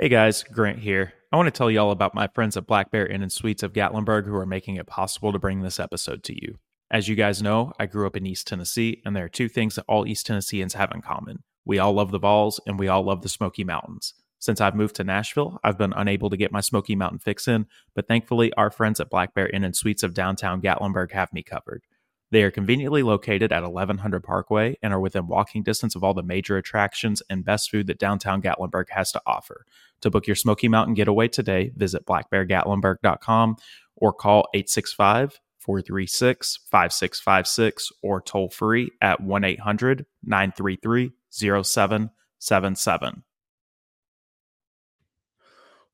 Hey guys, Grant here. I want to tell you all about my friends at Black Bear Inn and Suites of Gatlinburg who are making it possible to bring this episode to you. As you guys know, I grew up in East Tennessee, and there are two things that all East Tennesseans have in common. We all love the Vols, and we all love the Smoky Mountains. Since I've moved to Nashville, I've been unable to get my Smoky Mountain fix in, but thankfully, our friends at Black Bear Inn and Suites of downtown Gatlinburg have me covered. They are conveniently located at 1100 Parkway and are within walking distance of all the major attractions and best food that downtown Gatlinburg has to offer. To book your Smoky Mountain getaway today, visit blackbeargatlinburg.com or call 865 436 5656 or toll free at 1 800 933 0777.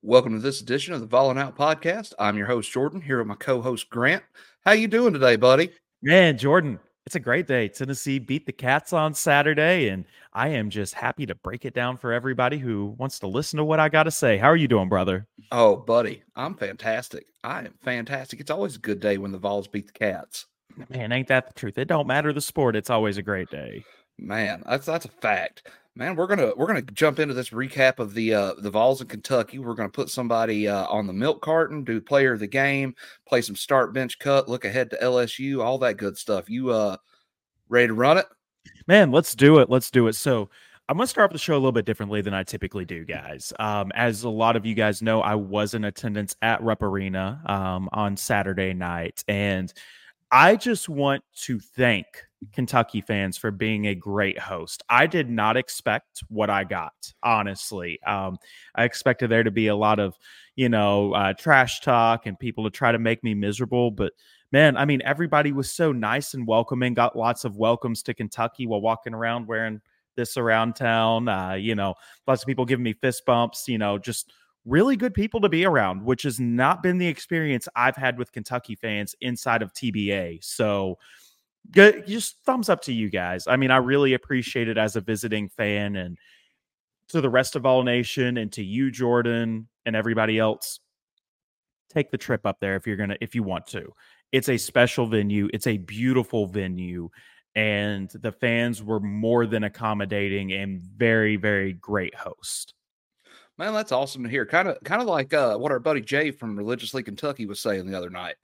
Welcome to this edition of the Volling Out Podcast. I'm your host Jordan here with my co-host Grant. How you doing today, buddy? Man, Jordan, it's a great day. Tennessee beat the Cats on Saturday, and I am just happy to break it down for everybody who wants to listen to what I got to say. How are you doing, brother? Oh, buddy, I'm fantastic. I am fantastic. It's always a good day when the Vols beat the Cats. Man, ain't that the truth? It don't matter the sport. It's always a great day. Man, that's that's a fact. Man, we're gonna we're gonna jump into this recap of the uh the Vols in Kentucky. We're gonna put somebody uh, on the milk carton, do player of the game, play some start bench cut, look ahead to LSU, all that good stuff. You uh ready to run it? Man, let's do it. Let's do it. So I'm going to start off the show a little bit differently than I typically do, guys. Um, as a lot of you guys know, I was in attendance at Rupp Arena um, on Saturday night, and I just want to thank Kentucky fans for being a great host. I did not expect what I got, honestly. Um, I expected there to be a lot of, you know, uh, trash talk and people to try to make me miserable. But man, I mean, everybody was so nice and welcoming, got lots of welcomes to Kentucky while walking around wearing this around town. Uh, you know, lots of people giving me fist bumps, you know, just really good people to be around, which has not been the experience I've had with Kentucky fans inside of TBA. So, good just thumbs up to you guys i mean i really appreciate it as a visiting fan and to the rest of all Nation and to you jordan and everybody else take the trip up there if you're gonna if you want to it's a special venue it's a beautiful venue and the fans were more than accommodating and very very great host man that's awesome to hear kind of kind of like uh, what our buddy jay from religiously kentucky was saying the other night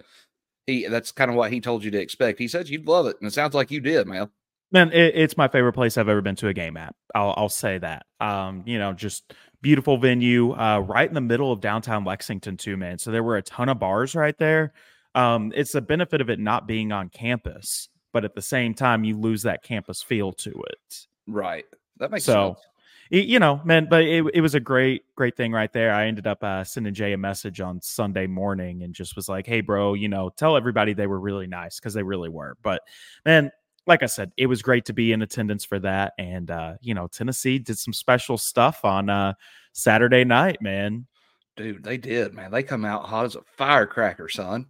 he that's kind of what he told you to expect. He said you'd love it, and it sounds like you did, man. Man, it, it's my favorite place I've ever been to a game at. I'll, I'll say that. Um, you know, just beautiful venue, uh, right in the middle of downtown Lexington, too, man. So there were a ton of bars right there. Um, it's the benefit of it not being on campus, but at the same time, you lose that campus feel to it. Right. That makes so, sense you know, man, but it, it was a great, great thing right there. I ended up uh, sending Jay a message on Sunday morning and just was like, hey, bro, you know, tell everybody they were really nice because they really were. But man, like I said, it was great to be in attendance for that. And, uh, you know, Tennessee did some special stuff on uh, Saturday night, man. Dude, they did, man. They come out hot as a firecracker, son.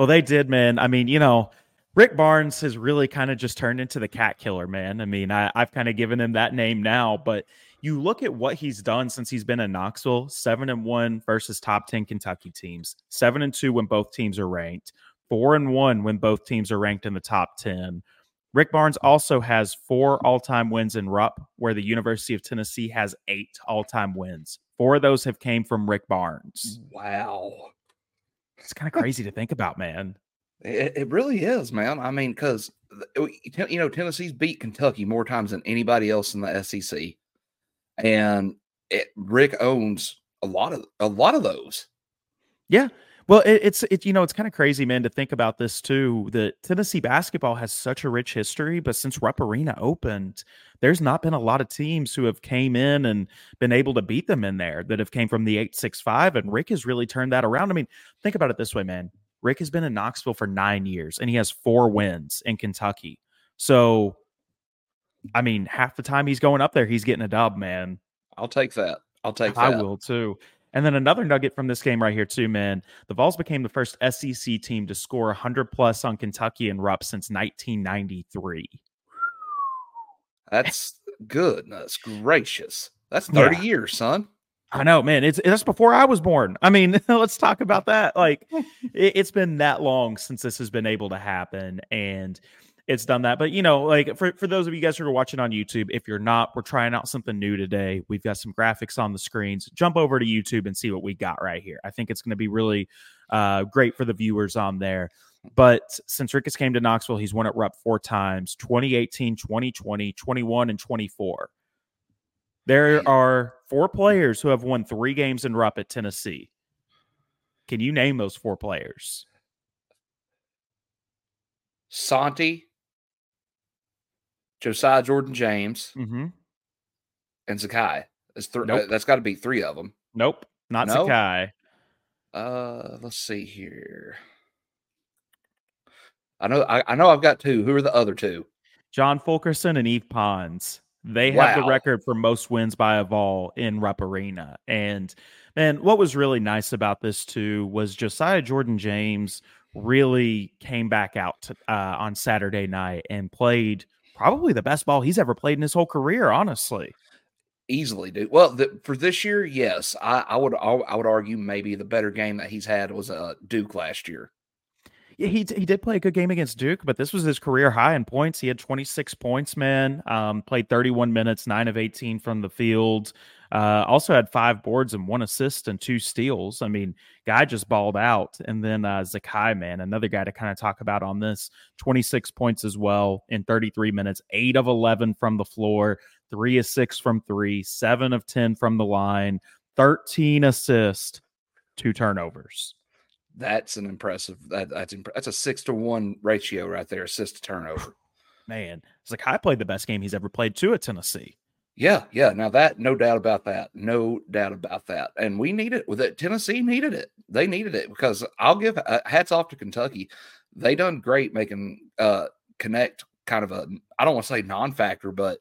Well, they did, man. I mean, you know, Rick Barnes has really kind of just turned into the cat killer, man. I mean, I, I've kind of given him that name now, but you look at what he's done since he's been in Knoxville, seven and one versus top 10 Kentucky teams, seven and two when both teams are ranked, four and one when both teams are ranked in the top 10. Rick Barnes also has four all time wins in Rupp, where the University of Tennessee has eight all time wins. Four of those have came from Rick Barnes. Wow. It's kind of crazy to think about, man. It, it really is, man. I mean, because, oh, you know, Tennessee's beat Kentucky more times than anybody else in the SEC and it, Rick owns a lot of a lot of those. Yeah. Well, it, it's it you know it's kind of crazy, man, to think about this too. That Tennessee basketball has such a rich history, but since Rupp Arena opened, there's not been a lot of teams who have came in and been able to beat them in there that have came from the eight six five, and Rick has really turned that around. I mean, think about it this way, man. Rick has been in Knoxville for nine years, and he has four wins in Kentucky. So I mean, half the time he's going up there, he's getting a dub, man. I'll take that. I'll take That. I will too. And then another nugget from this game right here, too, man. The Vols became the first SEC team to score 100 plus on Kentucky and Rupp since 1993. That's goodness gracious. That's 30 yeah. years, son. I know, man. It's that's before I was born. I mean, let's talk about that. Like, it, it's been that long since this has been able to happen, and it's done that. But you know, like for, for those of you guys who are watching on YouTube, if you're not, we're trying out something new today. We've got some graphics on the screens. Jump over to YouTube and see what we got right here. I think it's going to be really uh, great for the viewers on there. But since Ricketts came to Knoxville, he's won at Rupp four times 2018, 2020, 21, and 24. There are four players who have won three games in Rupp at Tennessee. Can you name those four players? Santi, Josiah Jordan James, mm-hmm. and Zakai. That's, th- nope. that's got to be three of them. Nope, not No? Zakai. Uh, let's see here. I know, I, I know, I've got two. Who are the other two? John Fulkerson and Yves Pons. They have the record for most wins by a Vol in Rupp Arena. And man, what was really nice about this too was Josiah Jordan James really came back out to, uh, on Saturday night and played probably the best ball he's ever played in his whole career. Honestly, Easily, dude. Well, the, for this year, yes, I, I would, I, I would argue maybe the better game that he's had was uh, Duke last year. Yeah, he he did play a good game against Duke, but this was his career high in points. He had 26 points, man. Um, played 31 minutes, nine of 18 from the field. Uh, also had five boards and one assist and two steals. I mean, guy just balled out. And then uh, Zakai, man, another guy to kind of talk about on this, 26 points as well in 33 minutes, eight of 11 from the floor, three of six from three, seven of 10 from the line, 13 assists, two turnovers. That's an impressive. That, that's imp- that's a six to one ratio right there, assist to turnover. Man, Zakai played the best game he's ever played too at Tennessee. Yeah, yeah. Now that, no doubt about that. No doubt about that. And we need it with it. Tennessee needed it. They needed it because I'll give uh, hats off to Kentucky. They done great making uh Knecht kind of a I don't want to say non-factor, but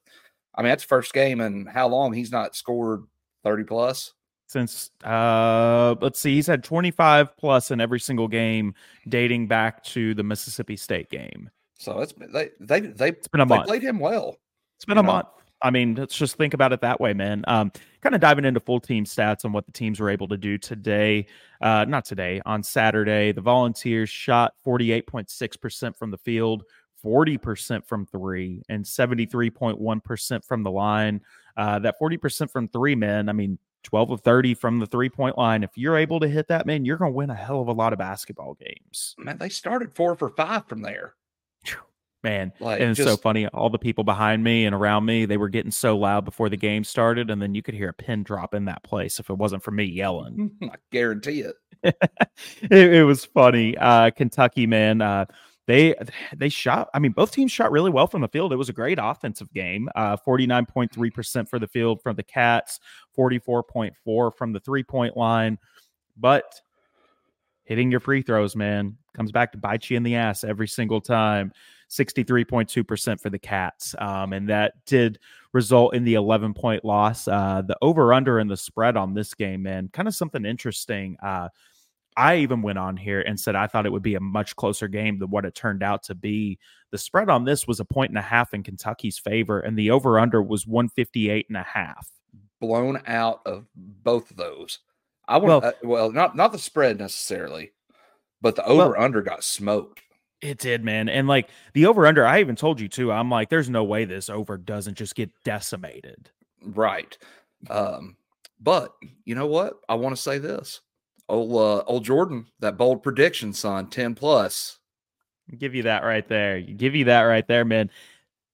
I mean that's first game and how long he's not scored 30 plus. since uh let's see he's had 25 plus in every single game dating back to the mississippi state game So it's they they they it's been a they month played him well. it's been a know? month i mean let's just think about it that way man um kind of diving into full team stats on what the teams were able to do today uh not today on saturday the volunteers shot 48.6% from the field 40% from three and 73.1% from the line uh that 40% from three men i mean 12 of 30 from the three point line. If you're able to hit that, man, you're going to win a hell of a lot of basketball games. Man, they started four for five from there. Man, Like and it's so funny. All the people behind me and around me, they were getting so loud before the game started. And then you could hear a pin drop in that place if it wasn't for me yelling. I guarantee it. it, it was funny. Uh, Kentucky, man, uh, they they shot. I mean, both teams shot really well from the field. It was a great offensive game. Uh, Forty nine point three percent for the field from the Cats, forty four point four from the three point line. But hitting your free throws, man, comes back to bite you in the ass every single time. 63.2% for the Cats. Um, and that did result in the 11 point loss. Uh, the over under and the spread on this game, man, kind of something interesting. Uh, I even went on here and said I thought it would be a much closer game than what it turned out to be. The spread on this was a point and a half in Kentucky's favor, and the over under was 158 and a half. Blown out of both of those. I want Well- well, uh, well not not the spread necessarily, but the Well- over under got smoked. It did, man. And like the over under, I even told you too. I'm like, there's no way this over doesn't just get decimated. Right. Um, but you know what? I want to say this. Old uh, old Jordan, that bold prediction, son, 10 plus. Give you that right there. Give you that right there, man.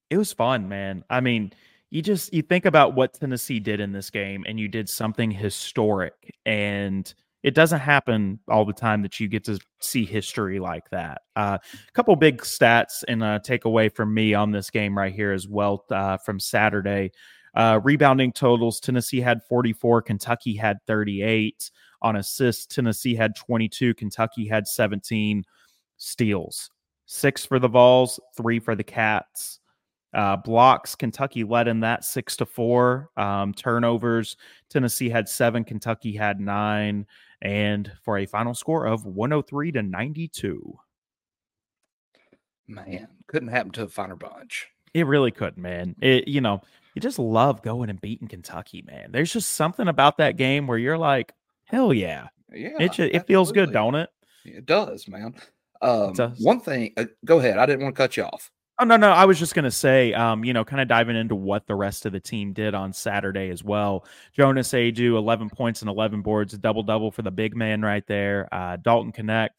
It was fun, man. I mean, you just you think about what Tennessee did in this game, and you did something historic, and it doesn't happen all the time that you get to see history like that. A couple big stats and a takeaway from me on this game right here as well uh, from Saturday. Uh, rebounding totals: Tennessee had 44, Kentucky had 38. On assists, Tennessee had 22, Kentucky had 17. Steals, six for the Vols, three for the Cats. Uh, blocks, Kentucky led in that six to four. Um, turnovers, Tennessee had seven, Kentucky had nine, and for a final score of 103 to 92. Man, couldn't happen to a finer bunch. It really could, man. It, you know, you just love going and beating Kentucky, man. There's just something about that game where you're like, hell yeah. Yeah. It, ju- it feels good, don't it? It does, man. Um, does. One thing, uh, go ahead. I didn't want to cut you off. Oh no, no. I was just gonna say, um, you know, kind of diving into what the rest of the team did on Saturday as well. Jonas Aidoo, eleven points and eleven boards, a double double for the big man right there. Uh, Dalton Knecht.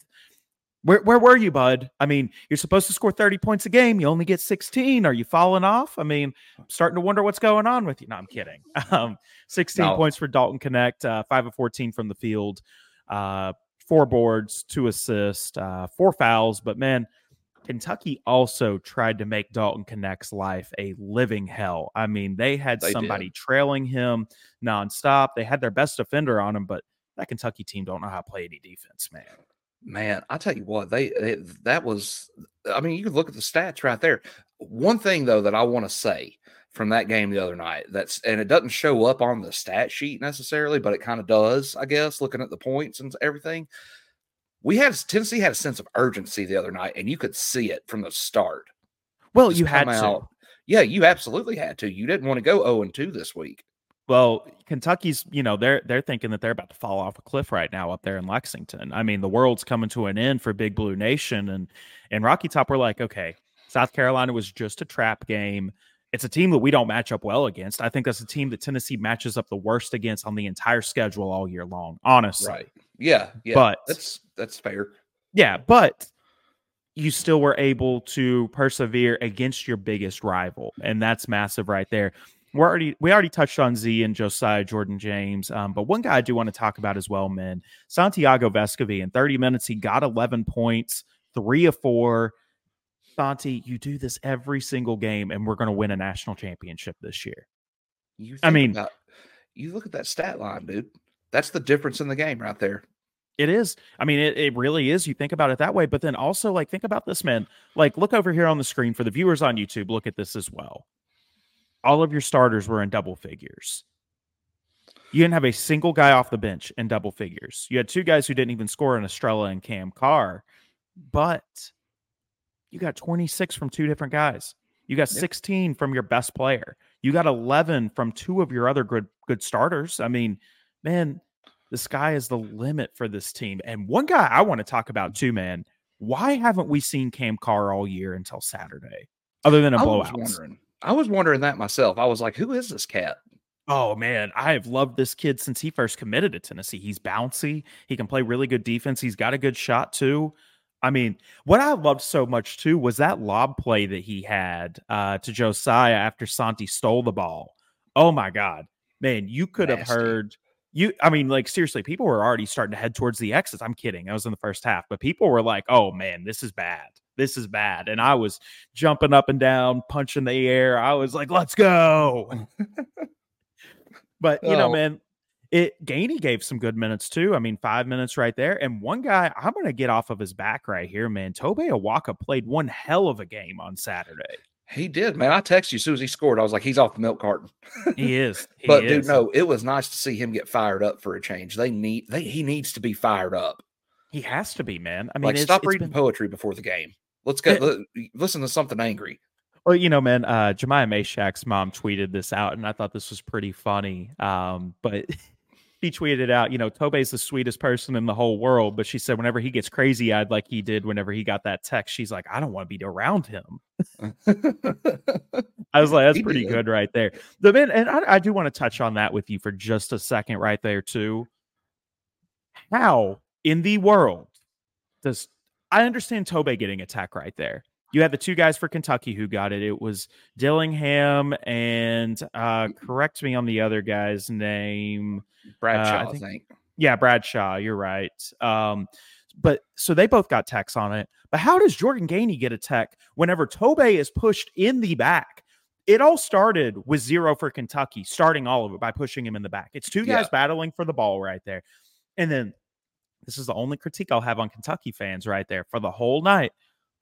Where where were you, bud? I mean, you're supposed to score 30 points a game. You only get 16. Are you falling off? I mean, I'm starting to wonder what's going on with you. No, I'm kidding. Um, 16 no. points for Dalton Knecht. uh, five of 14 from the field, uh, four boards, two assists, uh, four fouls. But man, Kentucky also tried to make Dalton Knecht's life a living hell. I mean, they had they somebody did. trailing him nonstop. They had their best defender on him, but that Kentucky team don't know how to play any defense, man. Man, I tell you what, they, they that was. I mean, you can look at the stats right there. One thing though that I want to say from that game the other night, that's and it doesn't show up on the stat sheet necessarily, but it kind of does, I guess, looking at the points and everything we had Tennessee had a sense of urgency the other night, and you could see it from the start. Well, Just you had out. to. Yeah, you absolutely had to. You didn't want to go 0 and 2 this week. Well, Kentucky's, you know, they're they're thinking that they're about to fall off a cliff right now up there in Lexington. I mean, the world's coming to an end for Big Blue Nation and and Rocky Top were like, okay, South Carolina was just a trap game. It's a team that we don't match up well against. I think that's a team that Tennessee matches up the worst against on the entire schedule all year long, honestly. Right. Yeah, yeah. But that's that's fair. Yeah, but you still were able to persevere against your biggest rival, and that's massive right there. We're already we already touched on Z and Josiah Jordan James, um, but one guy I do want to talk about as well, man. Santiago Vescovi in 30 minutes, he got 11 points, three of four. Santi, you do this every single game, and we're going to win a national championship this year. You I mean, about, you look at that stat line, dude. That's the difference in the game right there. It is. I mean, it, it really is. You think about it that way, but then also like think about this, man. Like look over here on the screen for the viewers on YouTube. Look at this as well. All of your starters were in double figures. You didn't have a single guy off the bench in double figures. You had two guys who didn't even score in Estrella and Cam Carr, but you got 26 from two different guys. You got 16 from your best player. You got 11 from two of your other good good starters. I mean, man, the sky is the limit for this team. And one guy I want to talk about too, man. Why haven't we seen Cam Carr all year until Saturday, other than a blowout? I was wondering. I was wondering that myself. I was like, who is this cat? Oh man, I have loved this kid since he first committed to Tennessee. He's bouncy. He can play really good defense. He's got a good shot too. I mean, what I loved so much too was that lob play that he had uh, to Josiah after Santi stole the ball. Oh my God, man, you could Nasty. have heard you i mean like seriously people were already starting to head towards the exits. I'm kidding. I was in the first half but people were like oh man this is bad. This is bad. And i was jumping up and down punching the air. I was like let's go. But you oh. know man it Gainey gave some good minutes too. I mean, five minutes right there. And one guy, I'm gonna get off of his back right here, man. Tobe Awaka played one hell of a game on Saturday. He did, man. I texted you as soon as he scored. I was like, he's off the milk carton. he is. He but is. dude, no, it was nice to see him get fired up for a change. They need they he needs to be fired up. He has to be, man. I mean, like stop reading been... poetry before the game. Let's go it, listen to something angry. Well, you know, man, uh Jahmai Mashack's mom tweeted this out, and I thought this was pretty funny. Um, but she tweeted out, you know, Tobe's the sweetest person in the whole world, but she said whenever he gets crazy eyed like he did whenever he got that text, she's like, I don't want to be around him. I was like, that's he pretty did. good right there. The man, and I, I do want to touch on that with you for just a second right there, too. How in the world does I understand Tobe getting attacked right there? You had the two guys for Kentucky who got it. It was Dillingham and uh, correct me on the other guy's name. Bradshaw, uh, I, think, I, think, Yeah, Bradshaw. You're right. Um, but so they both got techs on it. But how does Jordan Gainey get a tech whenever Tobe is pushed in the back? It all started with zero for Kentucky, starting all of it by pushing him in the back. It's two guys yeah. battling for the ball right there. And then this is the only critique I'll have on Kentucky fans right there for the whole night.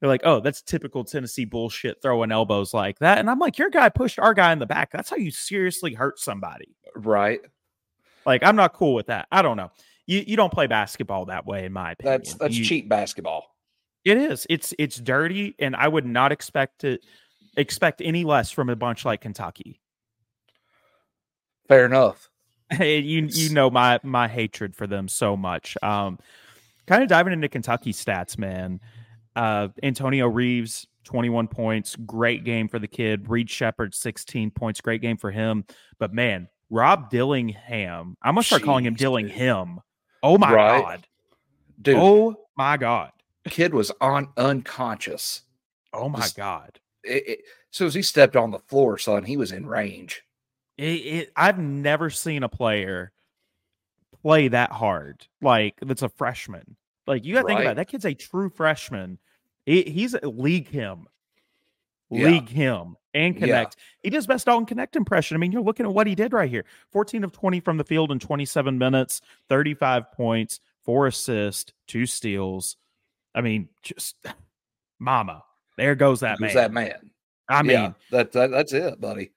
They're like, oh, that's typical Tennessee bullshit, throwing elbows like that. And I'm like, your guy pushed our guy in the back. That's how you seriously hurt somebody. Right. Like, I'm not cool with that. I don't know. You you don't play basketball that way, in my opinion. That's that's you, cheap basketball. It is. It's it's dirty, and I would not expect it expect any less from a bunch like Kentucky. Fair enough. You you know my my hatred for them so much. Um, kind of diving into Kentucky stats, man. Uh, Antonio Reeves, 21 points. Great game for the kid. Reed Sheppard, 16 points. Great game for him. But man, Rob Dillingham, I'm going to start Jeez, calling him Dillingham. Oh my right. God. Dude. Oh my God. Kid was on unconscious. Oh my God. It, it, so as he stepped on the floor, son, he was in range. It, it, I've never seen a player play that hard. Like that's a freshman. Like you got to right. think about it. that kid's a true freshman. He, he's a league him, league yeah. him, and Knecht. Yeah. He does best Dalton Knecht impression. I mean, you're looking at what he did right here: 14 of 20 from the field in 27 minutes, 35 points, four assists, two steals. I mean, just mama. There goes that Who's man. That man. I mean, yeah, that, that that's it, buddy.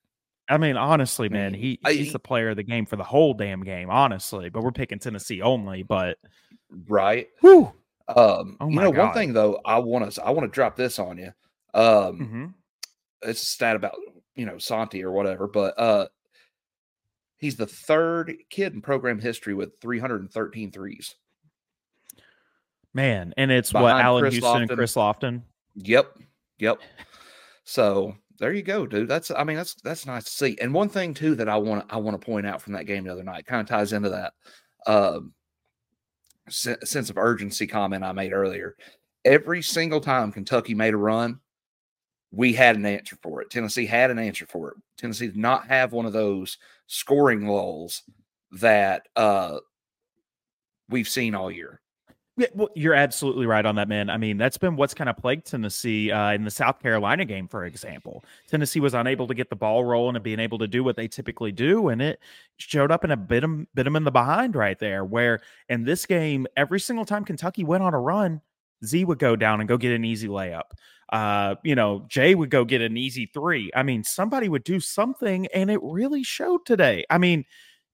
I mean, honestly, man, he he's the player of the game for the whole damn game, honestly. But we're picking Tennessee only. But right, whew. Um, oh you know, God. one thing though, I want to I want to drop this on you. Um, mm-hmm. it's a stat about you know Santi or whatever, but uh, he's the third kid in program history with 313 threes. Man, and it's Behind what Allan Chris Houston Lofton. and Chris Lofton. Yep, yep. So there you go, dude. That's I mean that's that's nice to see. And one thing too that I want I want to point out from that game the other night kind of ties into that um, sense of urgency comment I made earlier. Every single time Kentucky made a run, we had an answer for it. Tennessee had an answer for it. Tennessee did not have one of those scoring lulls that uh, we've seen all year. Yeah, well, you're absolutely right on that, man. I mean, that's been what's kind of plagued Tennessee uh, in the South Carolina game, for example. Tennessee was unable to get the ball rolling and being able to do what they typically do, and it showed up in a bit of, bit them in the behind right there. Where in this game, every single time Kentucky went on a run, Z would go down and go get an easy layup. Uh, you know, Jay would go get an easy three. I mean, somebody would do something, and it really showed today. I mean,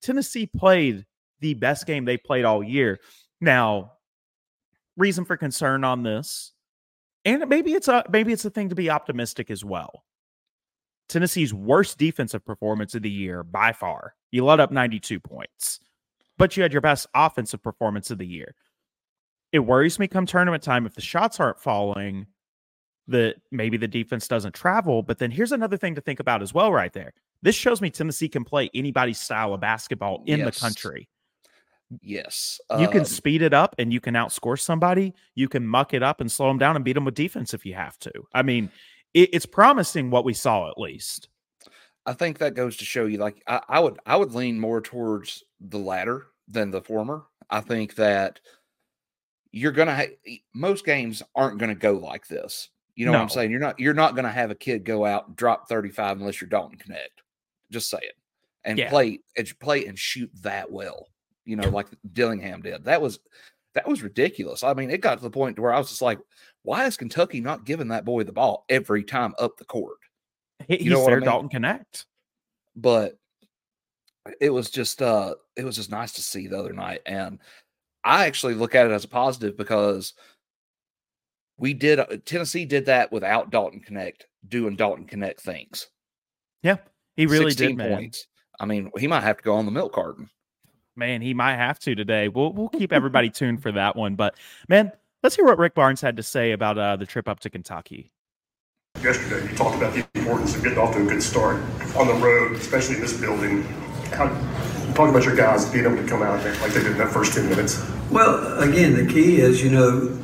Tennessee played the best game they played all year. Now, reason for concern on this. And maybe it's a maybe it's a thing to be optimistic as well. Tennessee's worst defensive performance of the year by far. You let up 92 points, but you had your best offensive performance of the year. It worries me come tournament time if the shots aren't falling, that maybe the defense doesn't travel. But then here's another thing to think about as well, right there. This shows me Tennessee can play anybody's style of basketball in yes. the country. Yes. You can um, speed it up and you can outscore somebody. You can muck it up and slow them down and beat them with defense if you have to. I mean, it, it's promising what we saw at least. I think that goes to show you like I, I would I would lean more towards the latter than the former. I think that you're gonna ha- most games aren't gonna go like this. You know no. what I'm saying? You're not you're not gonna have a kid go out drop 35 unless you're Dalton Knecht. Just say it. And yeah. play and play and shoot that well you know, like Dillingham did. That was that was ridiculous. I mean, it got to the point where I was just like, why is Kentucky not giving that boy the ball every time up the court? He, you know he's there, I mean? Dalton Knecht. But it was just uh it was just nice to see the other night. And I actually look at it as a positive because we did uh, Tennessee did that without Dalton Knecht doing Dalton Knecht things. Yeah, he really did. Man. Points. I mean, he might have to go on the milk carton man, he might have to today. We'll we'll keep everybody tuned for that one. But man, let's hear what Rick Barnes had to say about uh, the trip up to Kentucky. Yesterday, you talked about the importance of getting off to a good start on the road, especially in this building. How, talk about your guys being able to come out like they did in that first 10 minutes. Well, again, the key is, you know,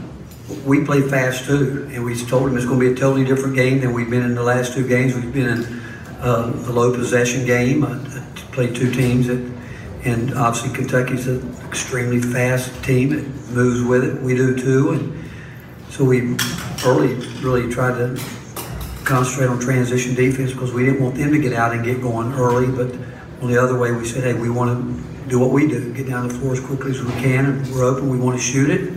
we play fast too, and we told them it's going to be a totally different game than we've been in the last two games. We've been in um, a low possession game. I, I played two teams that and obviously Kentucky's an extremely fast team. It moves with it. We do too. And so we early really tried to concentrate on transition defense because we didn't want them to get out and get going early. But on the other way, we said, hey, we want to do what we do, get down the floor as quickly as we can. And we're open. We want to shoot it.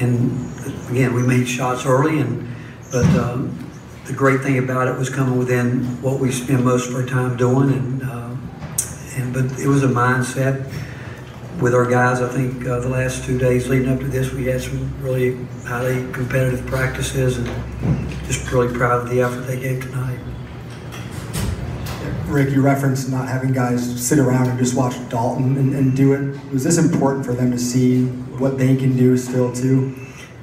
And again, we made shots early. And but um, the great thing about it was coming within what we spend most of our time doing. And uh, and but it was a mindset with our guys. I think uh, the last two days leading up to this, we had some really highly competitive practices, and just really proud of the effort they gave tonight. Rick, you referenced not having guys sit around and just watch Dalton and, and do it. Was this important for them to see what they can do still too?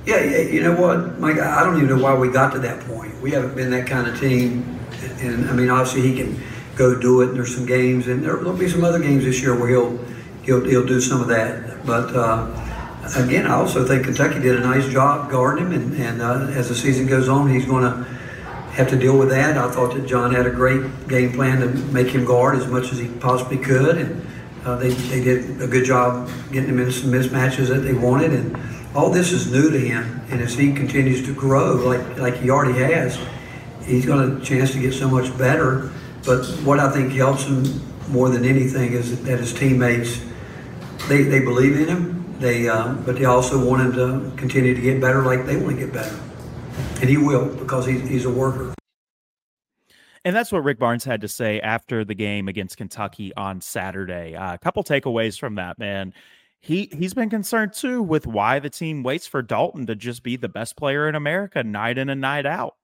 Yeah, yeah, you know what, Mike? I don't even know why we got to that point. We haven't been that kind of team, and I mean, obviously he can go do it. And there's some games, and there'll be some other games this year where he'll he'll he'll do some of that. But uh, again, I also think Kentucky did a nice job guarding him, and, and uh, as the season goes on, he's going to have to deal with that. I thought that John had a great game plan to make him guard as much as he possibly could, and uh, they, they did a good job getting him into some mismatches that they wanted. And all this is new to him, and as he continues to grow, like like he already has, he's got a chance to get so much better. But what I think helps him more than anything is that his teammates they, they believe in him. They uh, but they also want him to continue to get better, like they want to get better, and he will because he's, he's a worker. And that's what Rick Barnes had to say after the game against Kentucky on Saturday. Uh, a couple takeaways from that, man. He he's been concerned too with why the team waits for Dalton to just be the best player in America night in and night out.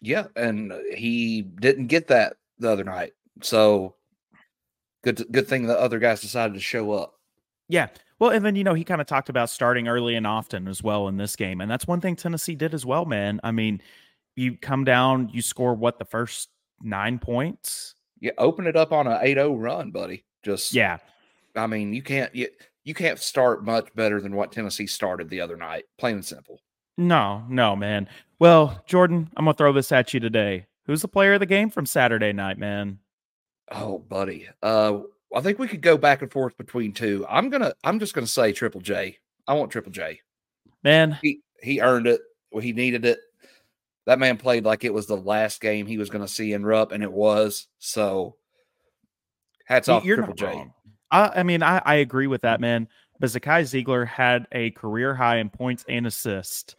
Yeah, and he didn't get that the other night. So good good thing the other guys decided to show up. Yeah. Well, and then you know he kind of talked about starting early and often as well in this game, and that's one thing Tennessee did as well, man. I mean, you come down, you score what the first nine points. Yeah, open it up on an 8-0 run, buddy. Just yeah. I mean, you can't you, you can't start much better than what Tennessee started the other night. Plain and simple. No, no, man. Well, Jordan, I'm gonna throw this at you today. Who's the player of the game from Saturday night, man? Oh, buddy. Uh I think we could go back and forth between two. I'm gonna I'm just gonna say Triple J. I want Triple J. Man, he he earned it. He needed it that man played like it was the last game he was going to see in Rupp, and it was. So, hats off, You're Triple J. I, I mean, I, I agree with that, man. But Zakai Zeigler had a career high in points and assists,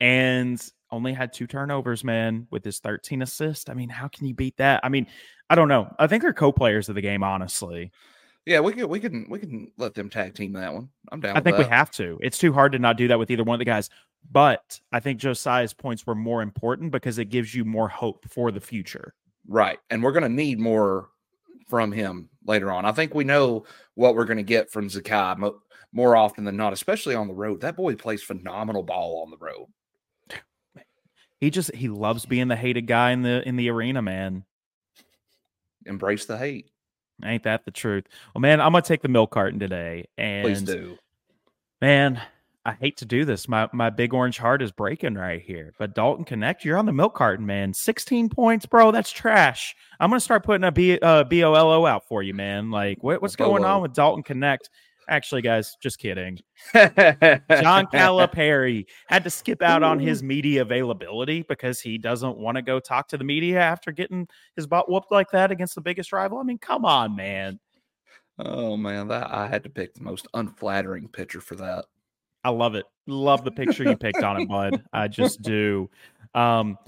and only had two turnovers, man, with his 13 assists. I mean, how can you beat that? I mean, I don't know. I think they're co-players of the game, honestly. Yeah, we can we can we can let them tag team that one. I'm down. I think that. we have to. It's too hard to not do that with either one of the guys. But I think Josiah's points were more important because it gives you more hope for the future. Right, and we're going to need more from him later on. I think we know what we're going to get from Zakai more often than not, especially on the road. That boy plays phenomenal ball on the road. He just he loves being the hated guy in the in the arena, man. Embrace the hate. Ain't that the truth? Well, man, I'm gonna take the milk carton today, and please do. Man, I hate to do this. My my big orange heart is breaking right here. But Dalton Knecht, you're on the milk carton, man. 16 points, bro. That's trash. I'm gonna start putting a B uh, B O L O out for you, man. Like, what, what's going on with Dalton Knecht? Actually, guys, just kidding. John Calipari had to skip out on his media availability because he doesn't want to go talk to the media after getting his butt whooped like that against the biggest rival. I mean, come on, man. Oh man, that I had to pick the most unflattering picture for that. I love it. Love the picture you picked on it, bud. I just do. Um,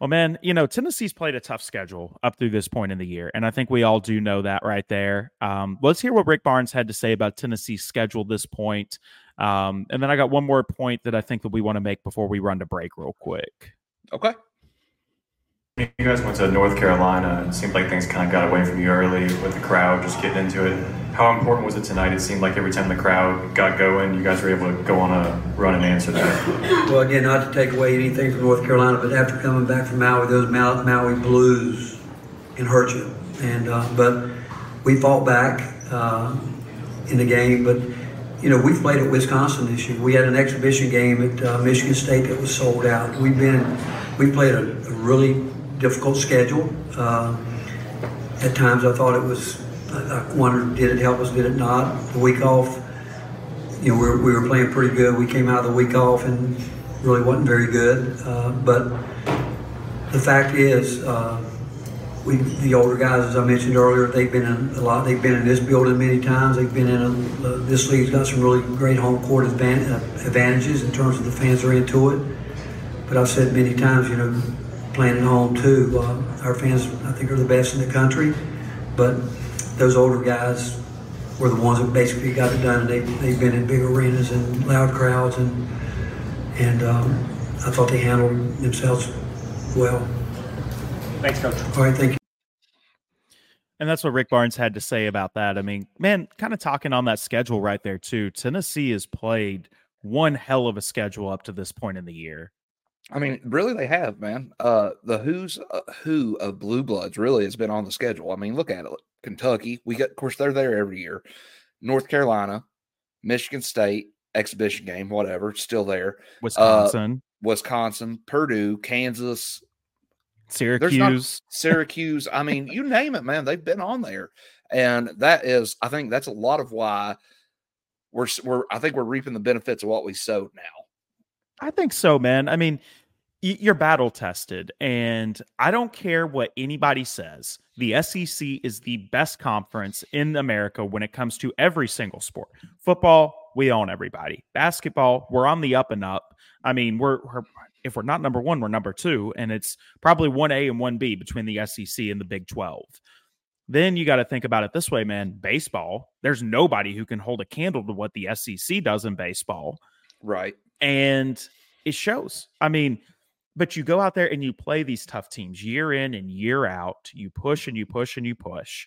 well, man, you know, Tennessee's played a tough schedule up through this point in the year. And I think we all do know that right there. Um, let's hear what Rick Barnes had to say about Tennessee's schedule this point. Um, and then I got one more point that I think that we want to make before we run to break real quick. Okay. You guys went to North Carolina. It seemed like things kind of got away from you early with the crowd just getting into it. How important was it tonight? It seemed like every time the crowd got going, you guys were able to go on a run and answer that. Well, again, not to take away anything from North Carolina, but after coming back from Maui, those Maui blues can hurt you. And uh, but we fought back uh, in the game. But you know, we've played at Wisconsin this year. We had an exhibition game at uh, Michigan State that was sold out. We've been we played a, a really difficult schedule. Uh, at times, I thought it was. I wondered, did it help us? Did it not? The week off, you know, we were, we were playing pretty good. We came out of the week off and really wasn't very good. Uh, but the fact is, uh, we the older guys, as I mentioned earlier, they've been in a lot. They've been in this building many times. They've been in a, this league's got some really great home court advantages in terms of the fans are into it. But I've said many times, you know, playing at home too. Uh, our fans, I think, are the best in the country, but those older guys were the ones that basically got it done. And they they've been in big arenas and loud crowds, and and um, I thought they handled themselves well. Thanks, coach. All right, thank you. And that's what Rick Barnes had to say about that. I mean, man, kind of talking on that schedule right there too. Tennessee has played one hell of a schedule up to this point in the year. I mean, really, they have, man. Uh, the who's uh, who of Blue Bloods really has been on the schedule. I mean, look at it. Kentucky, we get, of course, they're there every year. North Carolina, Michigan State, exhibition game, whatever, still there. Wisconsin, uh, Wisconsin, Purdue, Kansas, Syracuse, Syracuse. I mean, you name it, man. They've been on there, and that is, I think, that's a lot of why we're we're. I think we're reaping the benefits of what we sowed now. I think so, man. I mean, you're battle tested, and I don't care what anybody says. The SEC is the best conference in America when it comes to every single sport. Football, we own everybody. Basketball, we're on the up and up. I mean, we're, we're if we're not number one, we're number two, and it's probably one A and one B between the SEC and the Big Twelve. Then you got to think about it this way, man. Baseball, there's nobody who can hold a candle to what the SEC does in baseball. Right. And it shows. I mean, but you go out there and you play these tough teams year in and year out. You push and you push and you push.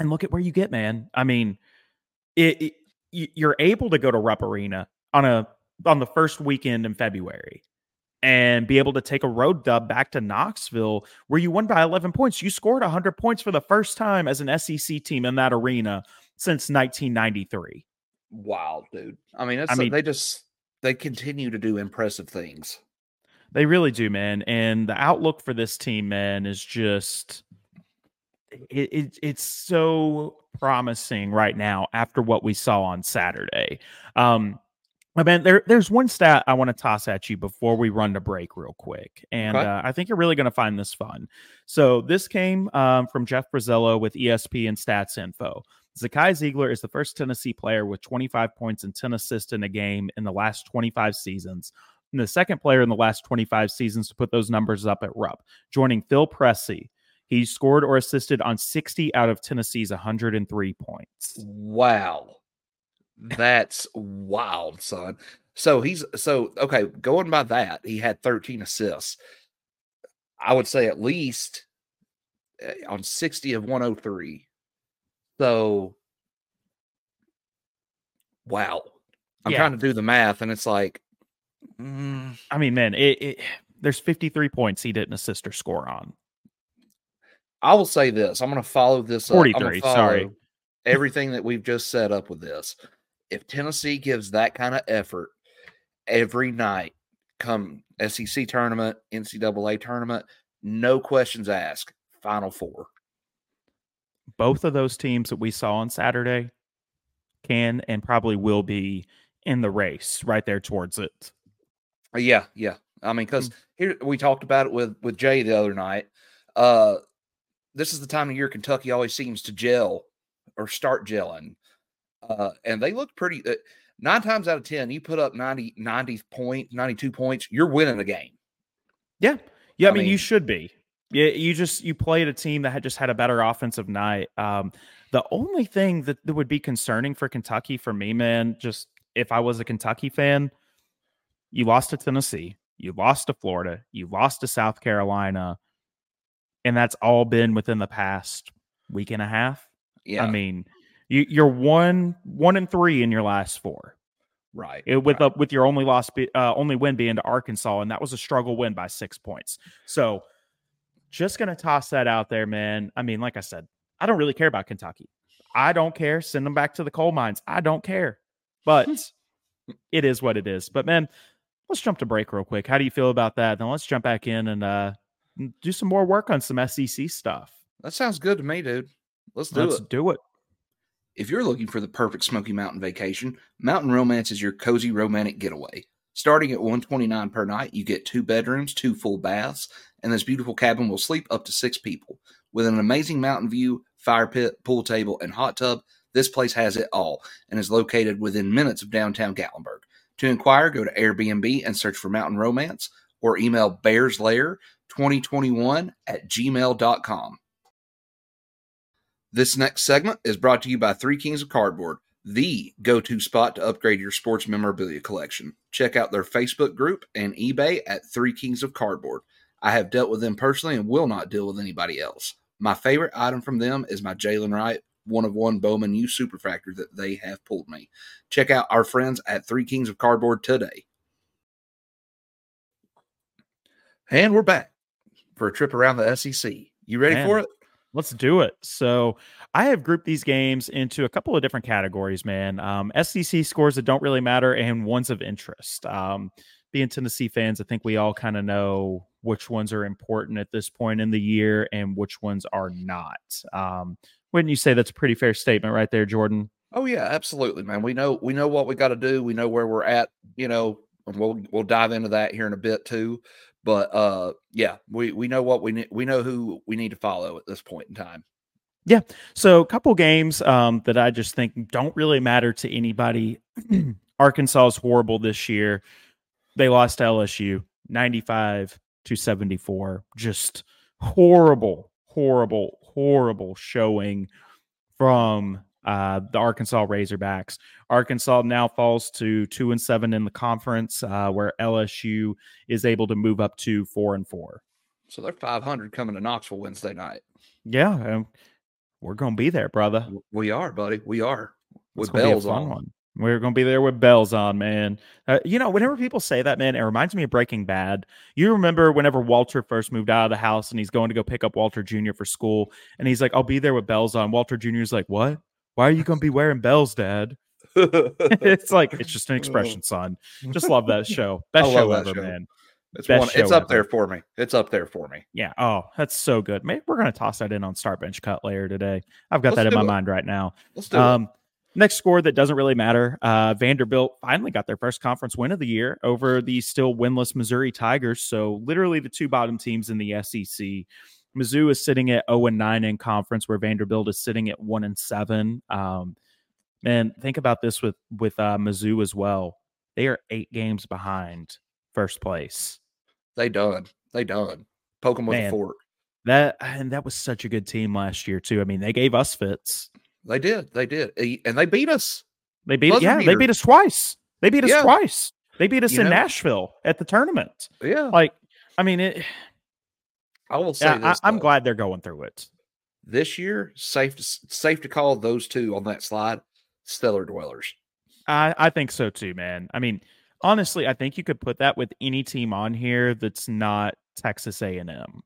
And look at where you get, man. I mean, it, it you're able to go to Rupp Arena on a on the first weekend in February and be able to take a road dub back to Knoxville where you won by 11 points. You scored 100 points for the first time as an SEC team in that arena since 1993. Wow, dude. I mean, I mean, they just they continue to do impressive things. They really do, man. And the outlook for this team, man, is just it, it, it's so promising right now after what we saw on Saturday. Um, man, there, there's one stat I want to toss at you before we run to break real quick. And okay. uh, I think you're really going to find this fun. So this came um, from Jeff Brazillo with ESPN Stats Info. Zakai Zeigler is the first Tennessee player with 25 points and 10 assists in a game in the last 25 seasons. And the second player in the last 25 seasons to put those numbers up at Rupp, joining Phil Pressey. He scored or assisted on 60 out of Tennessee's 103 points. Wow. That's wild, son. So he's so okay, going by that, he had 13 assists. I would say at least eh, on 60 of 103. So, wow. I'm yeah. trying to do the math, and it's like, mm. I mean, man, it, it, there's 53 points he didn't assist or score on. I will say this: I'm going to follow this. 43. Follow sorry, everything that we've just set up with this. If Tennessee gives that kind of effort every night, come SEC tournament, NCAA tournament, no questions asked. Final four both of those teams that we saw on Saturday can and probably will be in the race right there towards it. Yeah, yeah. I mean, because mm. here we talked about it with with Jay the other night. Uh, this is the time of year Kentucky always seems to gel or start gelling, uh, and they look pretty. Uh, nine times out of ten, you put up 90, 90 point, ninety two points, you're winning the game. Yeah, yeah. I, I mean, mean, you should be. Yeah, you just you played a team that had just had a better offensive night. Um, the only thing that, that would be concerning for Kentucky for me, man, just if I was a Kentucky fan, you lost to Tennessee, you lost to Florida, you lost to South Carolina, and that's all been within the past week and a half. Yeah, I mean, you, you're one one and three in your last four. Right. It, with right. A, with your only loss, be, uh, only win being to Arkansas, and that was a struggle win by six points. So just going to toss that out there, man. I mean, like I said, I don't really care about Kentucky. I don't care. Send them back to the coal mines. I don't care. But it is what it is. But man, let's jump to break real quick. How do you feel about that? Then let's jump back in and uh do some more work on some SEC stuff. That sounds good to me, dude. Let's do let's it. do it. If you're looking for the perfect Smoky Mountain vacation, Mountain Romance is your cozy romantic getaway. Starting at 129 per night, you get two bedrooms, two full baths, and this beautiful cabin will sleep up to six people. With an amazing mountain view, fire pit, pool table, and hot tub, this place has it all and is located within minutes of downtown Gatlinburg. To inquire, go to Airbnb and search for Mountain Romance or email bearslair2021 at gmail.com. This next segment is brought to you by Three Kings of Cardboard the go to spot to upgrade your sports memorabilia collection. Check out their Facebook group and eBay at Three Kings of Cardboard. I have dealt with them personally and will not deal with anybody else. My favorite item from them is my Jaylen Wright one of one Bowman U Superfractor that they have pulled me. Check out our friends at Three Kings of Cardboard today. And we're back for a trip around the SEC. You ready Man. for it? Let's do it. So I have grouped these games into a couple of different categories, man. Um, SEC scores that don't really matter and ones of interest. Um, being Tennessee fans, I think we all kind of know which ones are important at this point in the year and which ones are not. Um, wouldn't you say that's a pretty fair statement right there, Jordan? Oh yeah, absolutely, man. We know we know what we got to do. We know where we're at. You know, and we'll we'll dive into that here in a bit too. But uh, yeah, we we know what we need. We know who we need to follow at this point in time. Yeah. So, a couple games um, that I just think don't really matter to anybody. Arkansas is horrible this year. They lost to LSU 95 to 74. Just horrible, horrible, horrible showing from uh, the Arkansas Razorbacks. Arkansas now falls to two and seven in the conference, uh, where LSU is able to move up to four and four. So they're 500 coming to Knoxville Wednesday night. Yeah, um, we're gonna be there, brother. We are, buddy. We are with gonna be a bells on. We're gonna be there with bells on, man. Uh, you know, whenever people say that, man, it reminds me of Breaking Bad. You remember whenever Walter first moved out of the house and he's going to go pick up Walter Jr. for school, and he's like, "I'll be there with bells on." Walter Jr. is like, "What? Why are you gonna be wearing bells, Dad?" it's like it's just an expression, son. Just love that show. Best show ever, show. man. it's Best one. It's up there for me. It's up there for me. Yeah. Oh, that's so good. Maybe we're gonna toss that in on Start Bench Cut later today. I've got Let's that in my it. mind right now. Let's do it. Next score that doesn't really matter. Uh, Vanderbilt finally got their first conference win of the year over the still winless Missouri Tigers. So literally the two bottom teams in the SEC. Mizzou is sitting at 0 and 9 in conference, where Vanderbilt is sitting at 1 and 7. Um, man, think about this with with uh, Mizzou as well. They are eight games behind first place. They done. They done. Poke them with Man. a fork. That and that was such a good team last year too. I mean, they gave us fits. They did. They did. E- And they beat us. They beat Buzzer yeah, they beat us twice. They beat us Yeah. twice. They beat us You in know? Nashville at the tournament. Yeah. Like, I mean, it, I will say yeah, I, this. I'm glad they're going through it. this year safe to safe to call those two on that slide stellar dwellers. I, I think so too, man. I mean, honestly, I think you could put that with any team on here that's not Texas A&M.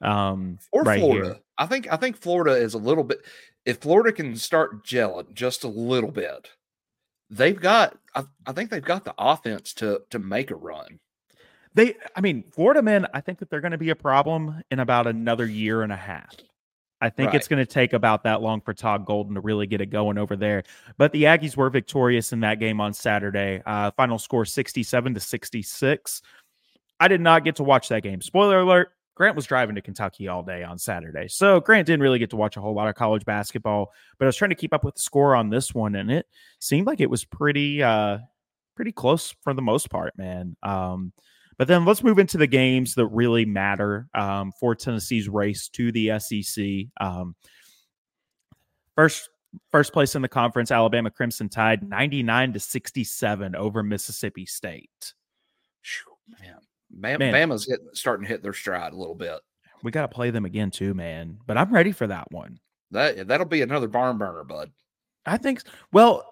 Um, Or right Florida. here. I think I think Florida is a little bit if Florida can start gelling just a little bit, they've got I, I think they've got the offense to to make a run. They, I mean, Florida men, I think that they're going to be a problem in about another year and a half. I think it's going to take about that long for Todd Golden to really get it going over there. But the Aggies were victorious in that game on Saturday. Uh, final score 67 to 66. I did not get to watch that game. Spoiler alert Grant was driving to Kentucky all day on Saturday. So Grant didn't really get to watch a whole lot of college basketball, but I was trying to keep up with the score on this one, and it seemed like it was pretty, uh, pretty close for the most part, man. Um, but then let's move into the games that really matter um, for Tennessee's race to the SEC. Um, first, first place in the conference, Alabama Crimson Tide, ninety-nine to sixty-seven over Mississippi State. Phew, Man, Bam, Bama's hitting, starting to hit their stride a little bit. We got to play them again too, man. But I'm ready for that one. That that'll be another barn burner, bud. I think. Well,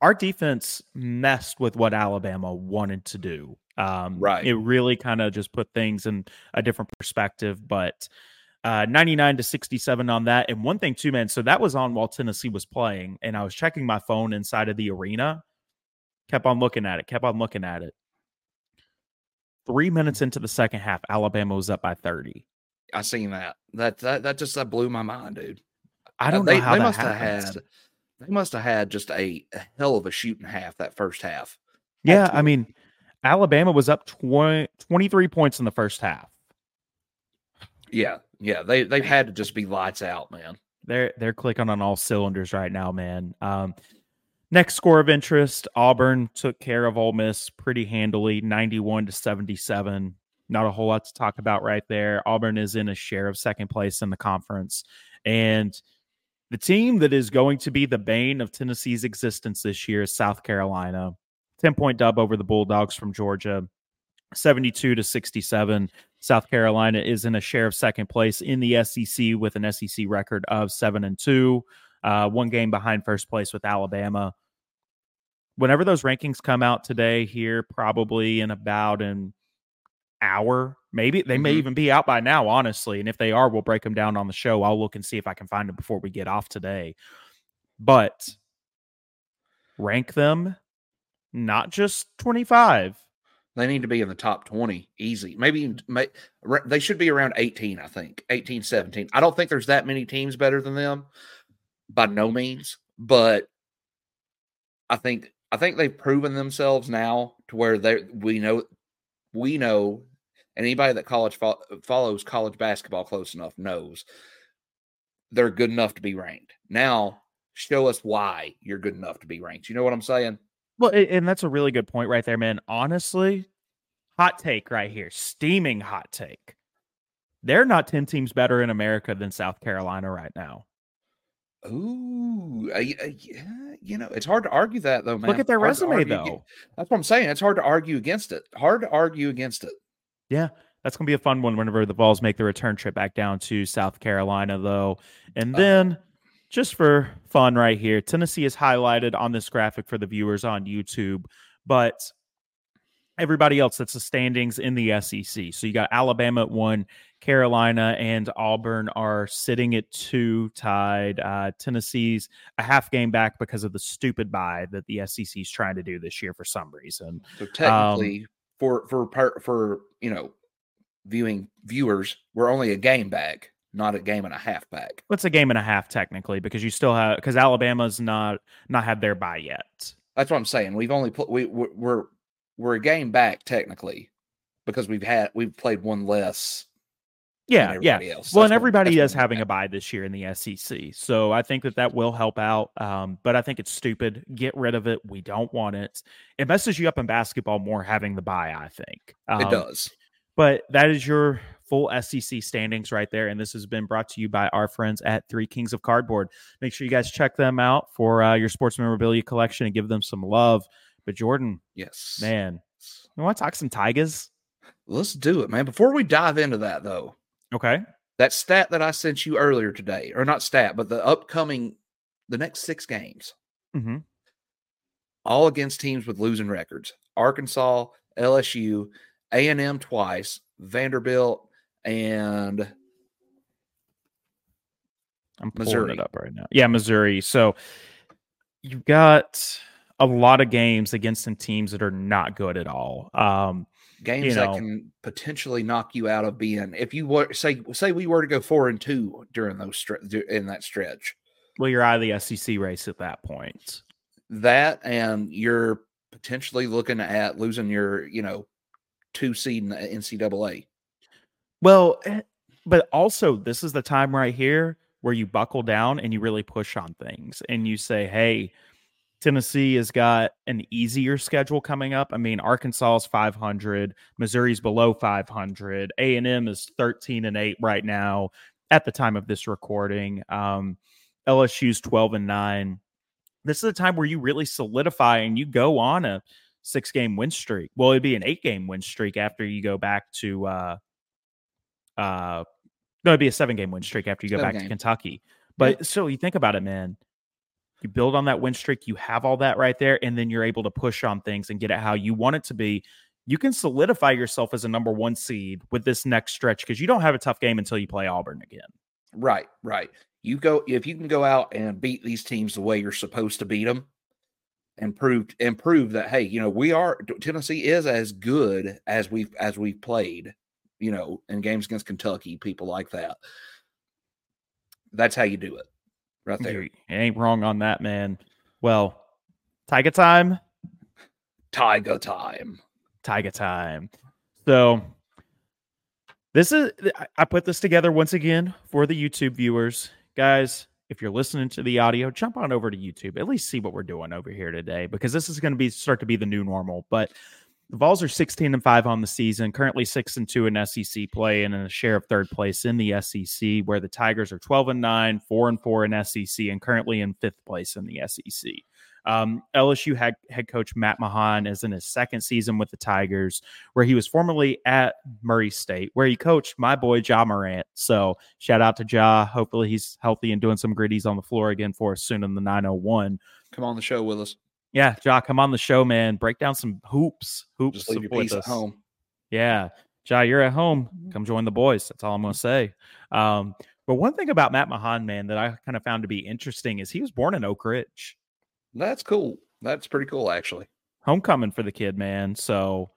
our defense messed with what Alabama wanted to do. Um, Right. It really kind of just put things in a different perspective. But uh, 99 to 67 on that. And one thing too, man. So that was on while Tennessee was playing, and I was checking my phone inside of the arena. Kept on looking at it. Kept on looking at it. Three minutes into the second half, Alabama was up by 30. I seen that. That that that just that blew my mind, dude. I don't Uh, they, know how they must have had they must have had just a, a hell of a shooting half that first half. Yeah. I mean, Alabama was up 20, 23 points in the first half. Yeah, yeah. They they've had to just be lights out, man. They're they're clicking on all cylinders right now, man. Um, next score of interest: Auburn took care of Ole Miss pretty handily, ninety-one to seventy-seven. Not a whole lot to talk about right there. Auburn is in a share of second place in the conference, and the team that is going to be the bane of Tennessee's existence this year is South Carolina. Ten-point dub over the Bulldogs from Georgia, seventy-two to sixty-seven. South Carolina is in a share of second place in the SEC with an SEC record of seven and two. Uh, one game behind first place with Alabama. Whenever those rankings come out today, here probably in about an hour, maybe they may Mhm. even be out by now, honestly. And if they are, we'll break them down on the show. I'll look and see if I can find them before we get off today. But rank them not just 25. They need to be in the top 20 easy. Maybe may, they should be around 18, I think. 18, 17. I don't think there's that many teams better than them by no means, but I think I think they've proven themselves now to where they we know we know anybody that college fo- follows college basketball close enough knows they're good enough to be ranked. Now, show us why you're good enough to be ranked. You know what I'm saying? Well, and that's a really good point right there, man. Honestly, hot take right here, steaming hot take. They're not 10 teams better in America than South Carolina right now. Ooh, uh, uh, yeah, you know, it's hard to argue that though, man. Look at their Hard resume, though. That's what I'm saying. It's hard to argue against it. Hard to argue against it. Yeah, that's to be a fun one whenever the Vols make the return trip back down to South Carolina, though. And Uh, then, just for fun, right here, Tennessee is highlighted on this graphic for the viewers on YouTube, but everybody else that's the standings in the SEC. So you got Alabama at one, Carolina and Auburn are sitting at two, tied. Uh, Tennessee's a half game back because of the stupid bye that the SEC is trying to do this year for some reason. So technically, for for part for you know, viewing viewers, we're only a game back, not a game and a half back. It's a game and a half technically because you still have because Alabama's not not had their bye yet. That's what I'm saying. We've only put we we're we're, we're a game back technically because we've had we've played one less. Yeah, yeah. else. Well, That's and everybody what is having a bye this year in the SEC, so I think that that will help out. Um, but I think it's stupid. Get rid of it. We don't want it. It messes you up in basketball more having the bye. I think. Um, it does. But that is your full SEC standings right there. And this has been brought to you by our friends at Three Kings of Cardboard. Make sure you guys check them out for uh, your sports memorabilia collection and give them some love. But Jordan, Yes, man, you want to talk some Tigers? Let's do it, man. Before we dive into that, though, Okay. that stat that I sent you earlier today, or not stat, but the upcoming, the next six games, Mm-hmm. all against teams with losing records: Arkansas, LSU, A and M twice, Vanderbilt, and I'm pulling Missouri. it up right now. Yeah, Missouri. So you've got a lot of games against some teams that are not good at all. Um, games You that can potentially knock you out of being. If you were say say we were to go four and two during those in that stretch, well, you're out of the SEC race at that point. that and you're potentially looking at losing your you know two seed in the NCAA. Well, eh, but also this is the time right here where you buckle down and you really push on things and you say, "Hey, Tennessee has got an easier schedule coming up. I mean, Arkansas is 500, Missouri's below 500, A&M is 13 and 8 right now at the time of this recording. Um, LSU's 12 and 9. This is a time where you really solidify and you go on a six game win streak. Well, it'd be an eight game win streak after you go back to uh uh no, it'd be a seven game win streak after you go Seven back to. Kentucky. But so you think about it, man. You build on that win streak, you have all that right there, and then you're able to push on things and get it how you want it to be. You can solidify yourself as a number one seed with this next stretch because you don't have a tough game until you play Auburn again. Right, right. You go if you can go out and beat these teams the way you're supposed to beat them, and prove and prove that hey, you know we are Tennessee is as good as we've as we've played, you know, in games against Kentucky, people like that. That's how you do it, right there. You ain't wrong on that, man. Well, Tiger time. Tiger time. Tiger time. So this is I- I put this together once again for the YouTube viewers. Guys, if you're listening to the audio, jump on over to YouTube. At least see what we're doing over here today because this is going to be start to be the new normal. But the Vols are 16 and 5 on the season, currently 6 and 2 in SEC play and in a share of third place in the SEC, where the Tigers are 12 and 9, 4 and 4 in SEC, and currently in fifth place in the SEC. Um, LSU head, head coach Matt McMahon is in his second season with the Tigers, where he was formerly at Murray State, where he coached my boy Ja Morant. So shout out to Ja. Hopefully he's healthy and doing some gritties on the floor again for us soon in the 901. Come on the show with us. Yeah, Ja, come on the show, man. Break down some hoops. Hoops. Just leave your with piece at home. Yeah. Ja, you're at home. Come join the boys. That's all I'm going to say. Um, but one thing about Matt McMahon, man, that I kind of found to be interesting is he was born in Oak Ridge. That's cool. That's pretty cool, actually. Homecoming for the kid, man. So